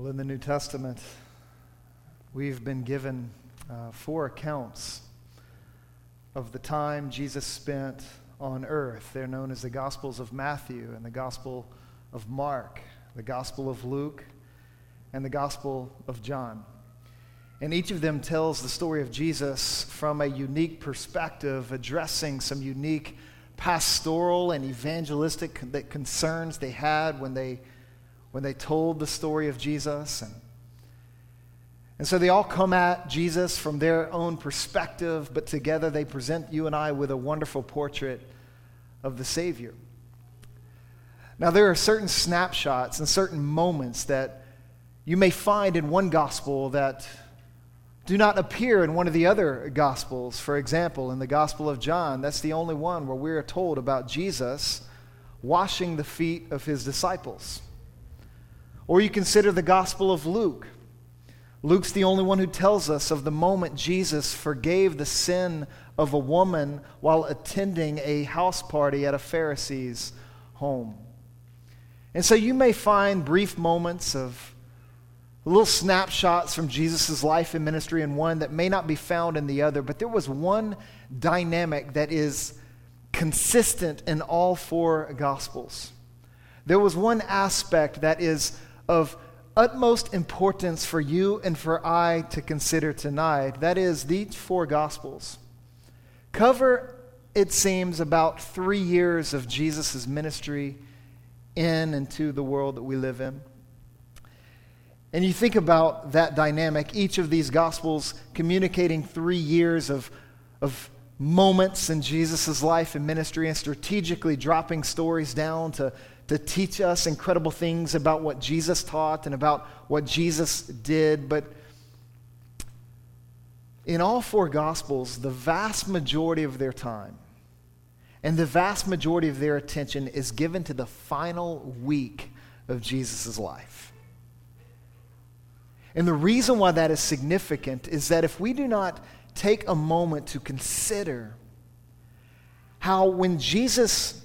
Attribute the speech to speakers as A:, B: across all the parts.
A: Well, in the New Testament, we've been given uh, four accounts of the time Jesus spent on earth. They're known as the Gospels of Matthew and the Gospel of Mark, the Gospel of Luke, and the Gospel of John. And each of them tells the story of Jesus from a unique perspective, addressing some unique pastoral and evangelistic concerns they had when they, when they told the story of Jesus. And, and so they all come at Jesus from their own perspective, but together they present you and I with a wonderful portrait of the Savior. Now, there are certain snapshots and certain moments that you may find in one gospel that do not appear in one of the other Gospels. For example, in the Gospel of John, that's the only one where we are told about Jesus washing the feet of his disciples. Or you consider the Gospel of Luke. Luke's the only one who tells us of the moment Jesus forgave the sin of a woman while attending a house party at a Pharisee's home. And so you may find brief moments of little snapshots from Jesus' life and ministry in one that may not be found in the other, but there was one dynamic that is consistent in all four Gospels. There was one aspect that is of utmost importance for you and for I to consider tonight. That is, these four Gospels cover, it seems, about three years of Jesus' ministry in and to the world that we live in. And you think about that dynamic, each of these gospels communicating three years of, of moments in Jesus' life and ministry and strategically dropping stories down to, to teach us incredible things about what Jesus taught and about what Jesus did. But in all four gospels, the vast majority of their time and the vast majority of their attention is given to the final week of Jesus' life. And the reason why that is significant is that if we do not take a moment to consider how when Jesus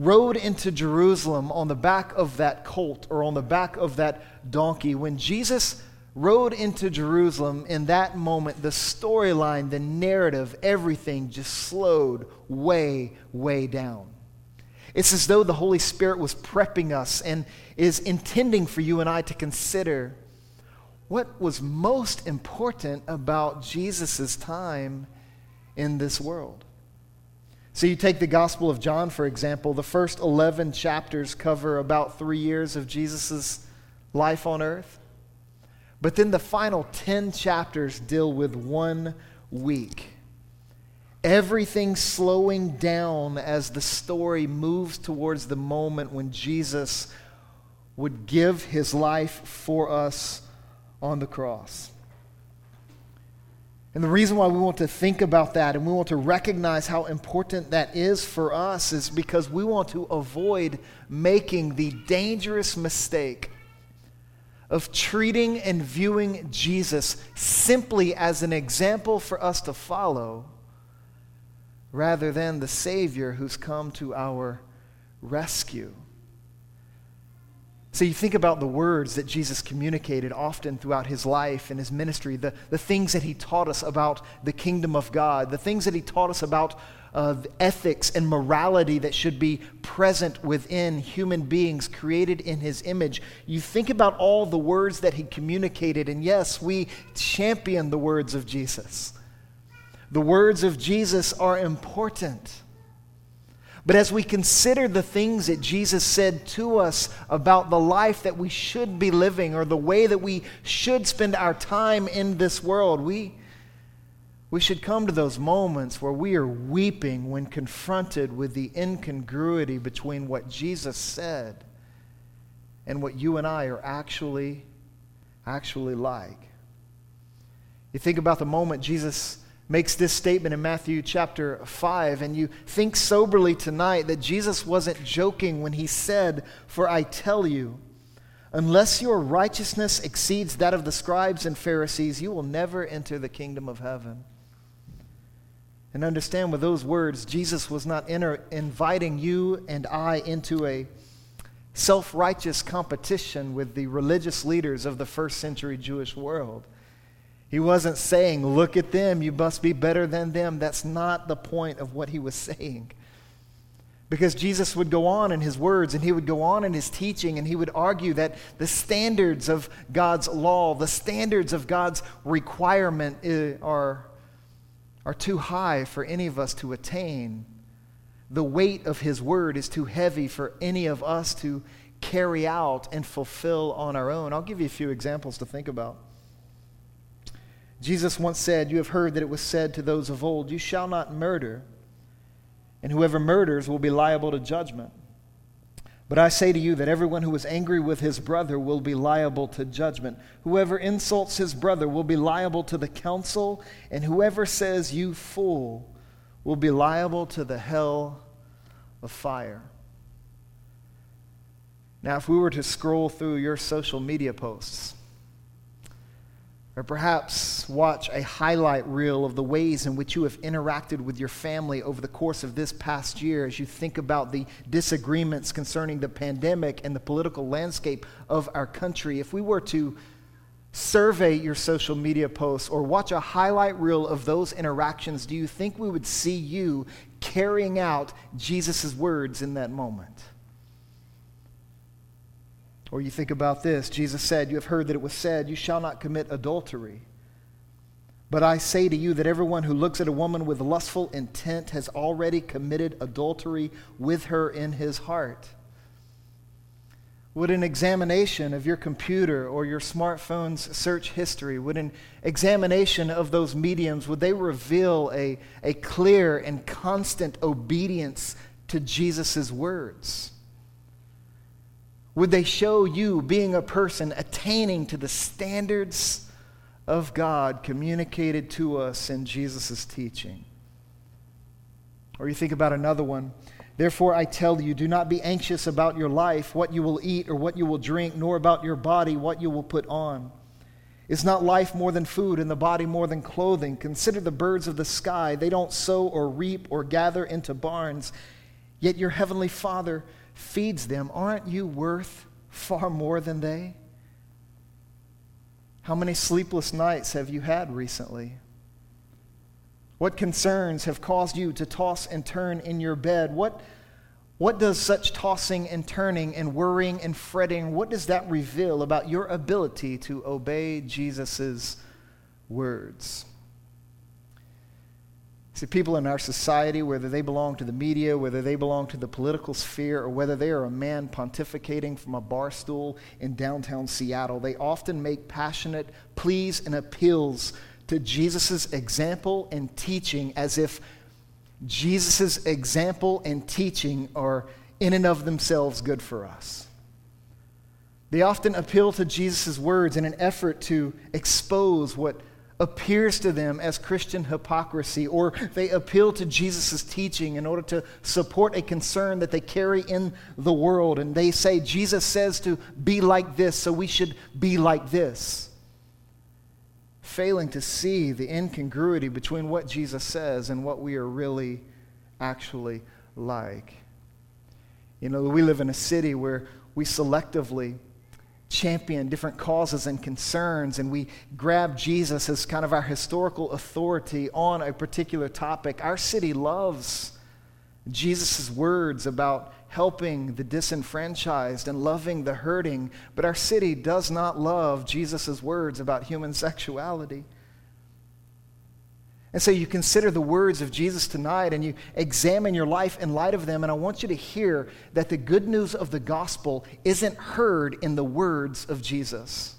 A: rode into Jerusalem on the back of that colt or on the back of that donkey, when Jesus rode into Jerusalem in that moment, the storyline, the narrative, everything just slowed way, way down. It's as though the Holy Spirit was prepping us and is intending for you and I to consider what was most important about Jesus' time in this world. So you take the Gospel of John, for example, the first 11 chapters cover about three years of Jesus' life on earth. But then the final 10 chapters deal with one week. Everything slowing down as the story moves towards the moment when Jesus would give his life for us on the cross. And the reason why we want to think about that and we want to recognize how important that is for us is because we want to avoid making the dangerous mistake of treating and viewing Jesus simply as an example for us to follow rather than the Savior who's come to our rescue. So you think about the words that Jesus communicated often throughout his life and his ministry, the, the things that he taught us about the kingdom of God, the things that he taught us about uh, ethics and morality that should be present within human beings created in his image. You think about all the words that he communicated, and yes, we champion the words of Jesus. The words of Jesus are important. But as we consider the things that Jesus said to us about the life that we should be living or the way that we should spend our time in this world, we, we should come to those moments where we are weeping when confronted with the incongruity between what Jesus said and what you and I are actually, actually like. You think about the moment Jesus makes this statement in Matthew chapter 5. And you think soberly tonight that Jesus wasn't joking when he said, For I tell you, unless your righteousness exceeds that of the scribes and Pharisees, you will never enter the kingdom of heaven. And understand with those words, Jesus was not enter, inviting you and I into a self righteous competition with the religious leaders of the first century Jewish world. He wasn't saying, Look at them, you must be better than them. That's not the point of what he was saying. Because Jesus would go on in his words and he would go on in his teaching and he would argue that the standards of God's law, the standards of God's requirement eh, are, are too high for any of us to attain. The weight of his word is too heavy for any of us to carry out and fulfill on our own. I'll give you a few examples to think about. Jesus once said, You have heard that it was said to those of old, You shall not murder and whoever murders will be liable to judgment. But I say to you that everyone who is angry with his brother will be liable to judgment. Whoever insults his brother will be liable to the council, and whoever says, You fool, will be liable to the hell of fire. Now, if we were to scroll through your social media posts, or perhaps watch a highlight reel of the ways in which you have interacted with your family over the course of this past year as you think about the disagreements concerning the pandemic and the political landscape of our country. If we were to survey your social media posts or watch a highlight reel of those interactions, do you think we would see you carrying out Jesus' words in that moment? Or you think about this Jesus said, You have heard that it was said, You shall not commit adultery. But I say to you that everyone who looks at a woman with lustful intent has already committed adultery with her in his heart. Would an examination of your computer or your smartphone's search history, would an examination of those mediums, would they reveal a, a clear and constant obedience to Jesus' words? Would they show you being a person attaining to the standards of God communicated to us in Jesus' teaching? Or you think about another one. Therefore, I tell you, do not be anxious about your life, what you will eat or what you will drink, nor about your body, what you will put on. Is not life more than food, and the body more than clothing? Consider the birds of the sky. They don't sow or reap or gather into barns, yet your heavenly Father feeds them, aren't you worth far more than they? How many sleepless nights have you had recently? What concerns have caused you to toss and turn in your bed? What, what does such tossing and turning and worrying and fretting, what does that reveal about your ability to obey Jesus' words? See, people in our society, whether they belong to the media, whether they belong to the political sphere, or whether they are a man pontificating from a bar stool in downtown Seattle, they often make passionate pleas and appeals to Jesus' example and teaching as if Jesus' example and teaching are in and of themselves good for us. They often appeal to Jesus' words in an effort to expose what appears to them as Christian hypocrisy, or they appeal to Jesus' teaching in order to support a concern that they carry in the world. And they say, Jesus says to be like this, so we should be like this. Failing to see the incongruity between what Jesus says and what we are really actually like. You know, we live in a city where we selectively champion different causes and concerns, and we grab Jesus as kind of our historical authority on a particular topic. Our city loves Jesus' words about helping the disenfranchised and loving the hurting, but our city does not love Jesus' words about human sexuality. And so you consider the words of Jesus tonight and you examine your life in light of them. And I want you to hear that the good news of the gospel isn't heard in the words of Jesus.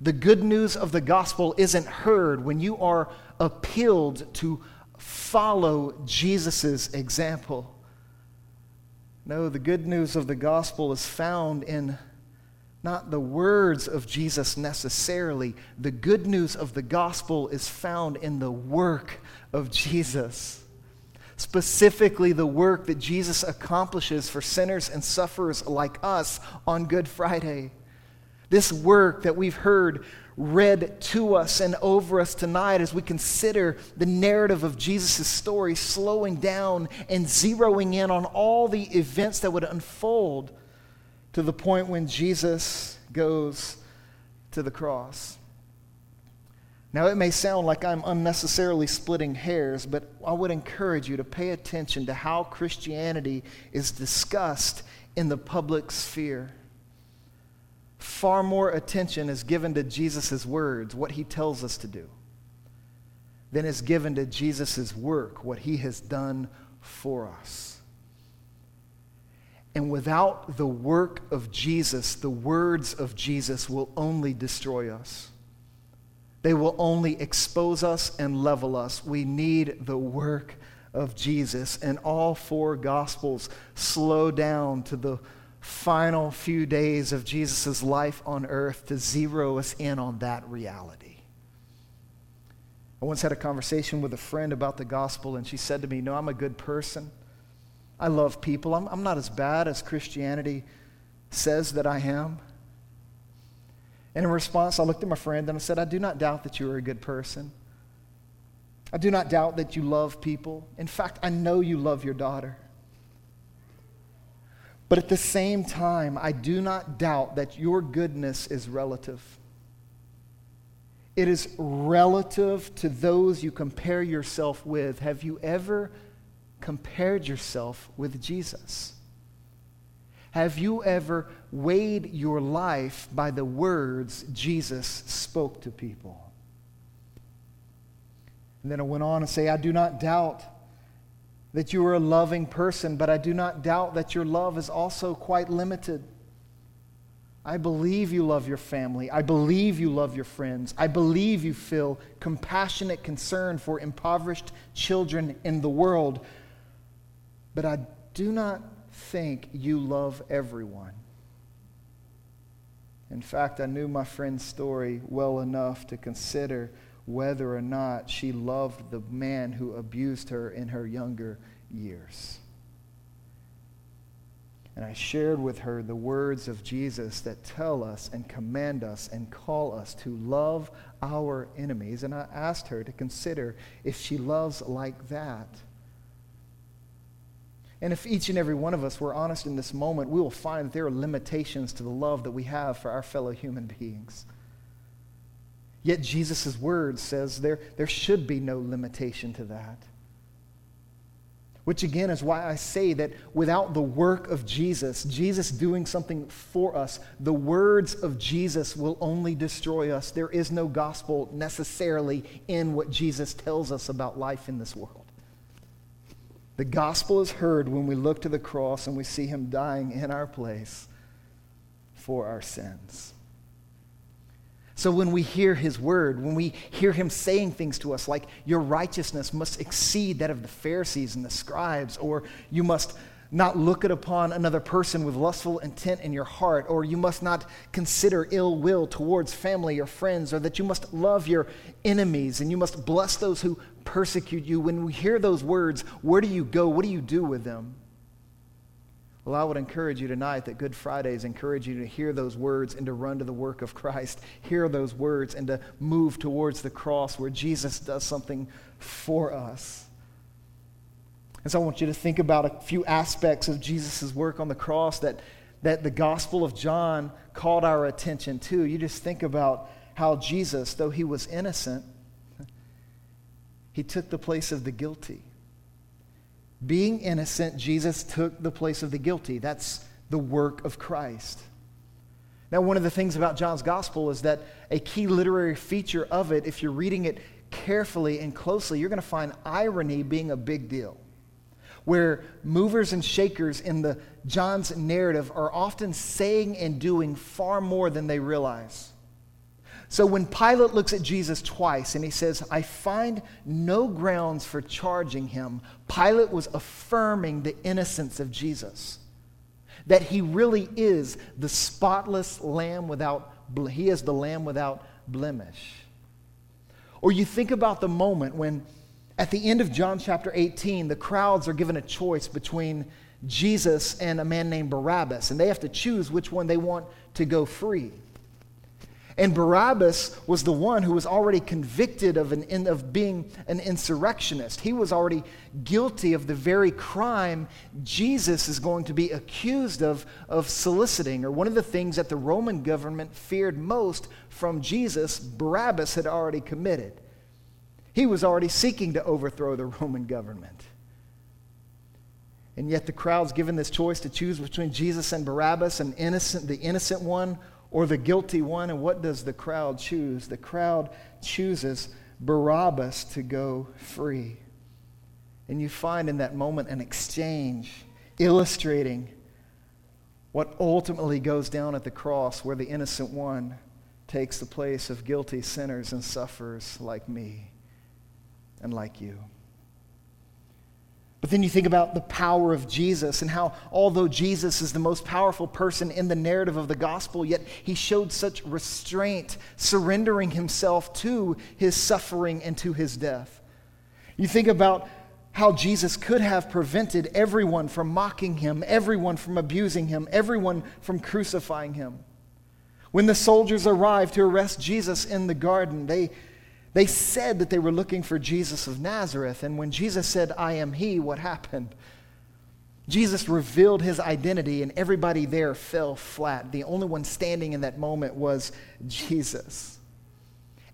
A: The good news of the gospel isn't heard when you are appealed to follow Jesus' example. No, the good news of the gospel is found in not the words of Jesus necessarily. The good news of the gospel is found in the work of Jesus. Specifically, the work that Jesus accomplishes for sinners and sufferers like us on Good Friday. This work that we've heard read to us and over us tonight as we consider the narrative of Jesus' story, slowing down and zeroing in on all the events that would unfold to the point when Jesus goes to the cross. Now, it may sound like I'm unnecessarily splitting hairs, but I would encourage you to pay attention to how Christianity is discussed in the public sphere. Far more attention is given to Jesus' words, what he tells us to do, than is given to Jesus' work, what he has done for us. And without the work of Jesus, the words of Jesus will only destroy us. They will only expose us and level us. We need the work of Jesus. And all four Gospels slow down to the final few days of Jesus' life on earth to zero us in on that reality. I once had a conversation with a friend about the gospel, and she said to me, No, I'm a good person. I love people. I'm, I'm not as bad as Christianity says that I am. And in response, I looked at my friend and I said, I do not doubt that you are a good person. I do not doubt that you love people. In fact, I know you love your daughter. But at the same time, I do not doubt that your goodness is relative. It is relative to those you compare yourself with. Have you ever compared yourself with Jesus? Have you ever weighed your life by the words Jesus spoke to people? And then I went on to say, I do not doubt that you are a loving person, but I do not doubt that your love is also quite limited. I believe you love your family. I believe you love your friends. I believe you feel compassionate concern for impoverished children in the world. But I do not think you love everyone. In fact, I knew my friend's story well enough to consider whether or not she loved the man who abused her in her younger years. And I shared with her the words of Jesus that tell us and command us and call us to love our enemies. And I asked her to consider if she loves like that. And if each and every one of us were honest in this moment, we will find that there are limitations to the love that we have for our fellow human beings. Yet Jesus' word says there, there should be no limitation to that. Which again is why I say that without the work of Jesus, Jesus doing something for us, the words of Jesus will only destroy us. There is no gospel necessarily in what Jesus tells us about life in this world. The gospel is heard when we look to the cross and we see him dying in our place for our sins. So when we hear his word, when we hear him saying things to us like, your righteousness must exceed that of the Pharisees and the scribes, or you must not look upon another person with lustful intent in your heart, or you must not consider ill will towards family or friends, or that you must love your enemies and you must bless those who persecute you. When we hear those words, where do you go? What do you do with them? Well, I would encourage you tonight that Good Fridays encourage you to hear those words and to run to the work of Christ, hear those words and to move towards the cross where Jesus does something for us. And so I want you to think about a few aspects of Jesus' work on the cross that, that the Gospel of John called our attention to. You just think about how Jesus, though he was innocent, he took the place of the guilty. Being innocent, Jesus took the place of the guilty. That's the work of Christ. Now, one of the things about John's gospel is that a key literary feature of it, if you're reading it carefully and closely, you're going to find irony being a big deal. Where movers and shakers in the John's narrative are often saying and doing far more than they realize. So when Pilate looks at Jesus twice and he says, I find no grounds for charging him, Pilate was affirming the innocence of Jesus. That he really is the spotless lamb without, he is the lamb without blemish. Or you think about the moment when, at the end of John chapter 18, the crowds are given a choice between Jesus and a man named Barabbas, and they have to choose which one they want to go free. And Barabbas was the one who was already convicted of, an, of being an insurrectionist. He was already guilty of the very crime Jesus is going to be accused of, of soliciting, or one of the things that the Roman government feared most from Jesus, Barabbas had already committed. He was already seeking to overthrow the Roman government. And yet the crowd's given this choice to choose between Jesus and Barabbas, an innocent, the innocent one or the guilty one. And what does the crowd choose? The crowd chooses Barabbas to go free. And you find in that moment an exchange illustrating what ultimately goes down at the cross, where the innocent one takes the place of guilty sinners and sufferers like me and like you. But then you think about the power of Jesus and how, although Jesus is the most powerful person in the narrative of the gospel, yet he showed such restraint, surrendering himself to his suffering and to his death. You think about how Jesus could have prevented everyone from mocking him, everyone from abusing him, everyone from crucifying him. When the soldiers arrived to arrest Jesus in the garden, they they said that they were looking for Jesus of Nazareth, and when Jesus said, I am he, what happened? Jesus revealed his identity, and everybody there fell flat. The only one standing in that moment was Jesus.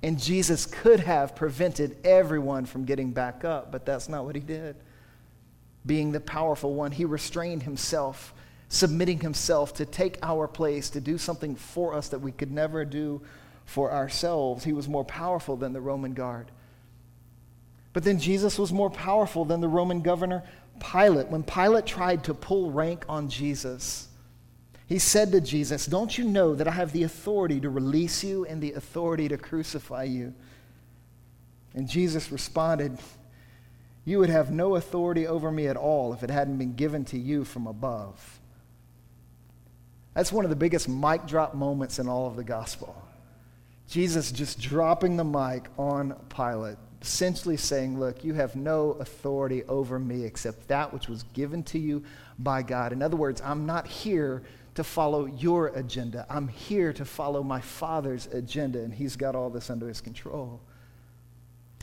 A: And Jesus could have prevented everyone from getting back up, but that's not what he did. Being the powerful one, he restrained himself, submitting himself to take our place, to do something for us that we could never do for ourselves. He was more powerful than the Roman guard. But then Jesus was more powerful than the Roman governor Pilate. When Pilate tried to pull rank on Jesus, he said to Jesus, Don't you know that I have the authority to release you and the authority to crucify you? And Jesus responded, You would have no authority over me at all if it hadn't been given to you from above. That's one of the biggest mic drop moments in all of the gospel. Jesus just dropping the mic on Pilate, essentially saying, Look, you have no authority over me except that which was given to you by God. In other words, I'm not here to follow your agenda. I'm here to follow my Father's agenda, and He's got all this under His control.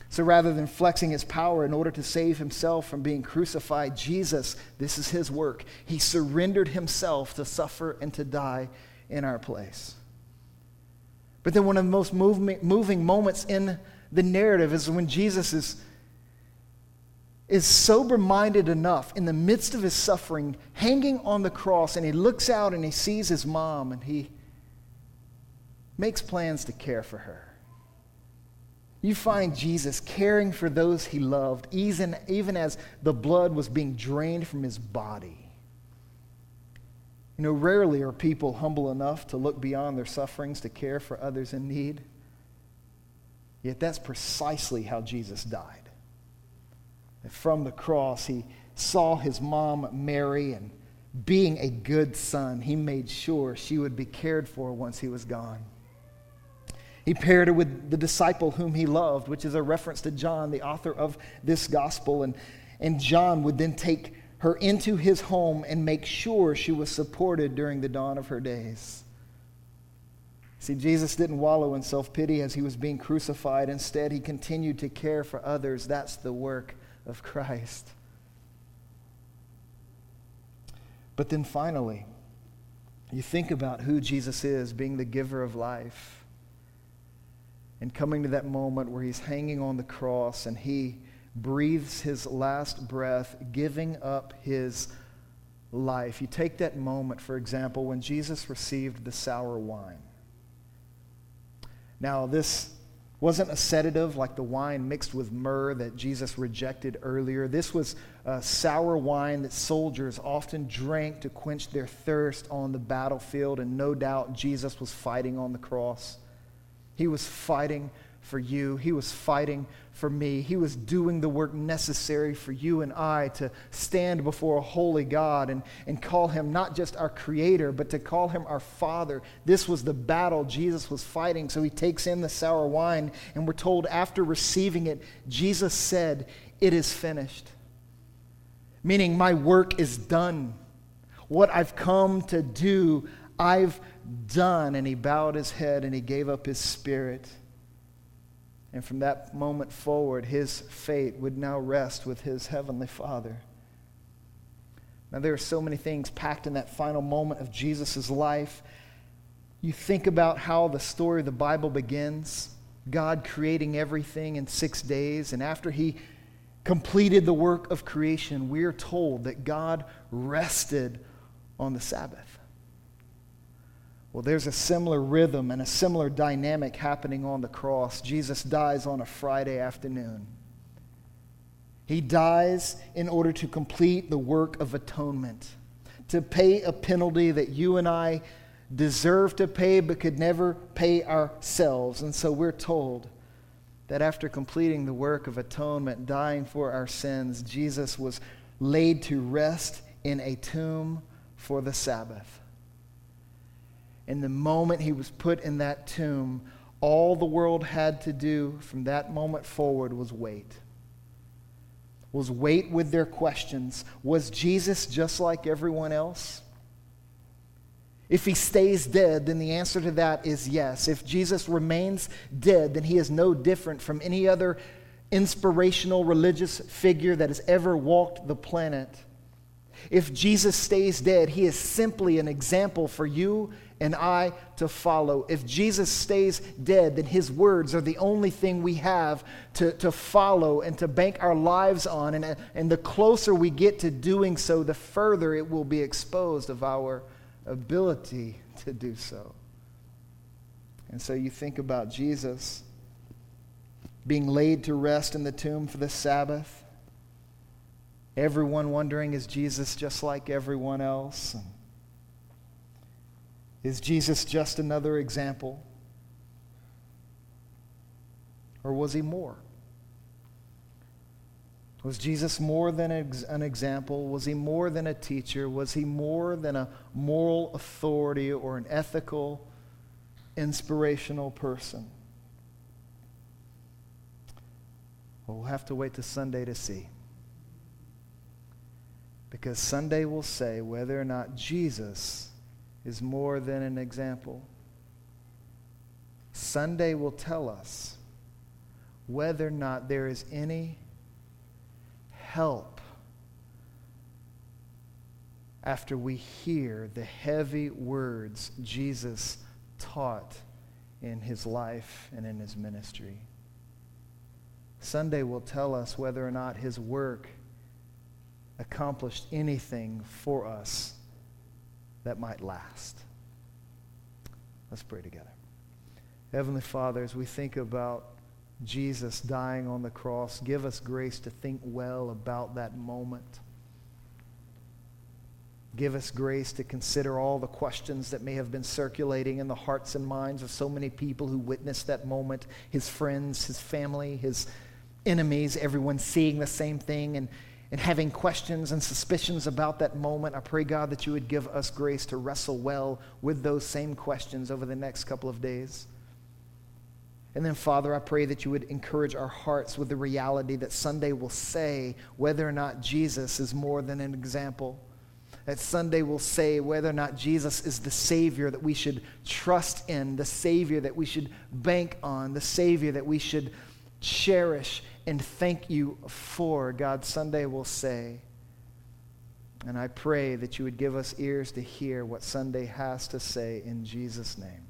A: So rather than flexing his power in order to save himself from being crucified, Jesus, this is his work. He surrendered himself to suffer and to die in our place. But then one of the most moving, moments in the narrative is when Jesus is, is sober minded enough in the midst of his suffering, hanging on the cross, and he looks out and he sees his mom and he makes plans to care for her. You find Jesus caring for those he loved, even, even as the blood was being drained from his body. You know, rarely are people humble enough to look beyond their sufferings to care for others in need. Yet that's precisely how Jesus died. And from the cross, he saw his mom Mary, and being a good son, he made sure she would be cared for once he was gone. He paired her with the disciple whom he loved, which is a reference to John, the author of this gospel. And, and John would then take her into his home and make sure she was supported during the dawn of her days. See, Jesus didn't wallow in self pity as he was being crucified. Instead, he continued to care for others. That's the work of Christ. But then finally, you think about who Jesus is, being the giver of life, and coming to that moment where he's hanging on the cross and he breathes his last breath, giving up his life. You take that moment, for example, when Jesus received the sour wine. Now, this wasn't a sedative like the wine mixed with myrrh that Jesus rejected earlier. This was sour wine that soldiers often drank to quench their thirst on the battlefield, and no doubt Jesus was fighting on the cross. He was fighting for you. He was fighting for me. He was doing the work necessary for you and I to stand before a holy God and, and call him not just our creator, but to call him our father. This was the battle Jesus was fighting. So he takes in the sour wine, and we're told after receiving it, Jesus said, It is finished. Meaning, my work is done. What I've come to do, I've done. And he bowed his head and he gave up his spirit. And from that moment forward, his fate would now rest with his heavenly Father. Now, there are so many things packed in that final moment of Jesus' life. You think about how the story of the Bible begins God creating everything in six days, and after he completed the work of creation, we're told that God rested on the Sabbath. Well, there's a similar rhythm and a similar dynamic happening on the cross. Jesus dies on a Friday afternoon. He dies in order to complete the work of atonement, to pay a penalty that you and I deserve to pay but could never pay ourselves. And so we're told that after completing the work of atonement, dying for our sins, Jesus was laid to rest in a tomb for the Sabbath. And the moment he was put in that tomb, all the world had to do from that moment forward was wait was wait with their questions. Was Jesus just like everyone else? If he stays dead, then the answer to that is yes. If Jesus remains dead, then he is no different from any other inspirational religious figure that has ever walked the planet. If Jesus stays dead, he is simply an example for you and I to follow. If Jesus stays dead, then his words are the only thing we have to, to follow and to bank our lives on. And, and the closer we get to doing so, the further it will be exposed of our ability to do so. And so you think about Jesus being laid to rest in the tomb for the Sabbath. Everyone wondering, is Jesus just like everyone else? And is Jesus just another example? Or was he more? Was Jesus more than an example? Was he more than a teacher? Was he more than a moral authority or an ethical, inspirational person? Well, we'll have to wait to Sunday to see. Because Sunday will say whether or not Jesus is more than an example. Sunday will tell us whether or not there is any help after we hear the heavy words Jesus taught in his life and in his ministry. Sunday will tell us whether or not his work accomplished anything for us that might last. Let's pray together. Heavenly Father, as we think about Jesus dying on the cross, give us grace to think well about that moment. Give us grace to consider all the questions that may have been circulating in the hearts and minds of so many people who witnessed that moment his friends, his family, his enemies, everyone seeing the same thing and, and having questions and suspicions about that moment, I pray, God, that you would give us grace to wrestle well with those same questions over the next couple of days. And then, Father, I pray that you would encourage our hearts with the reality that Sunday will say whether or not Jesus is more than an example. That Sunday will say whether or not Jesus is the Savior that we should trust in, the Savior that we should bank on, the Savior that we should cherish and thank you for, God, Sunday will say. And I pray that you would give us ears to hear what Sunday has to say in Jesus' name.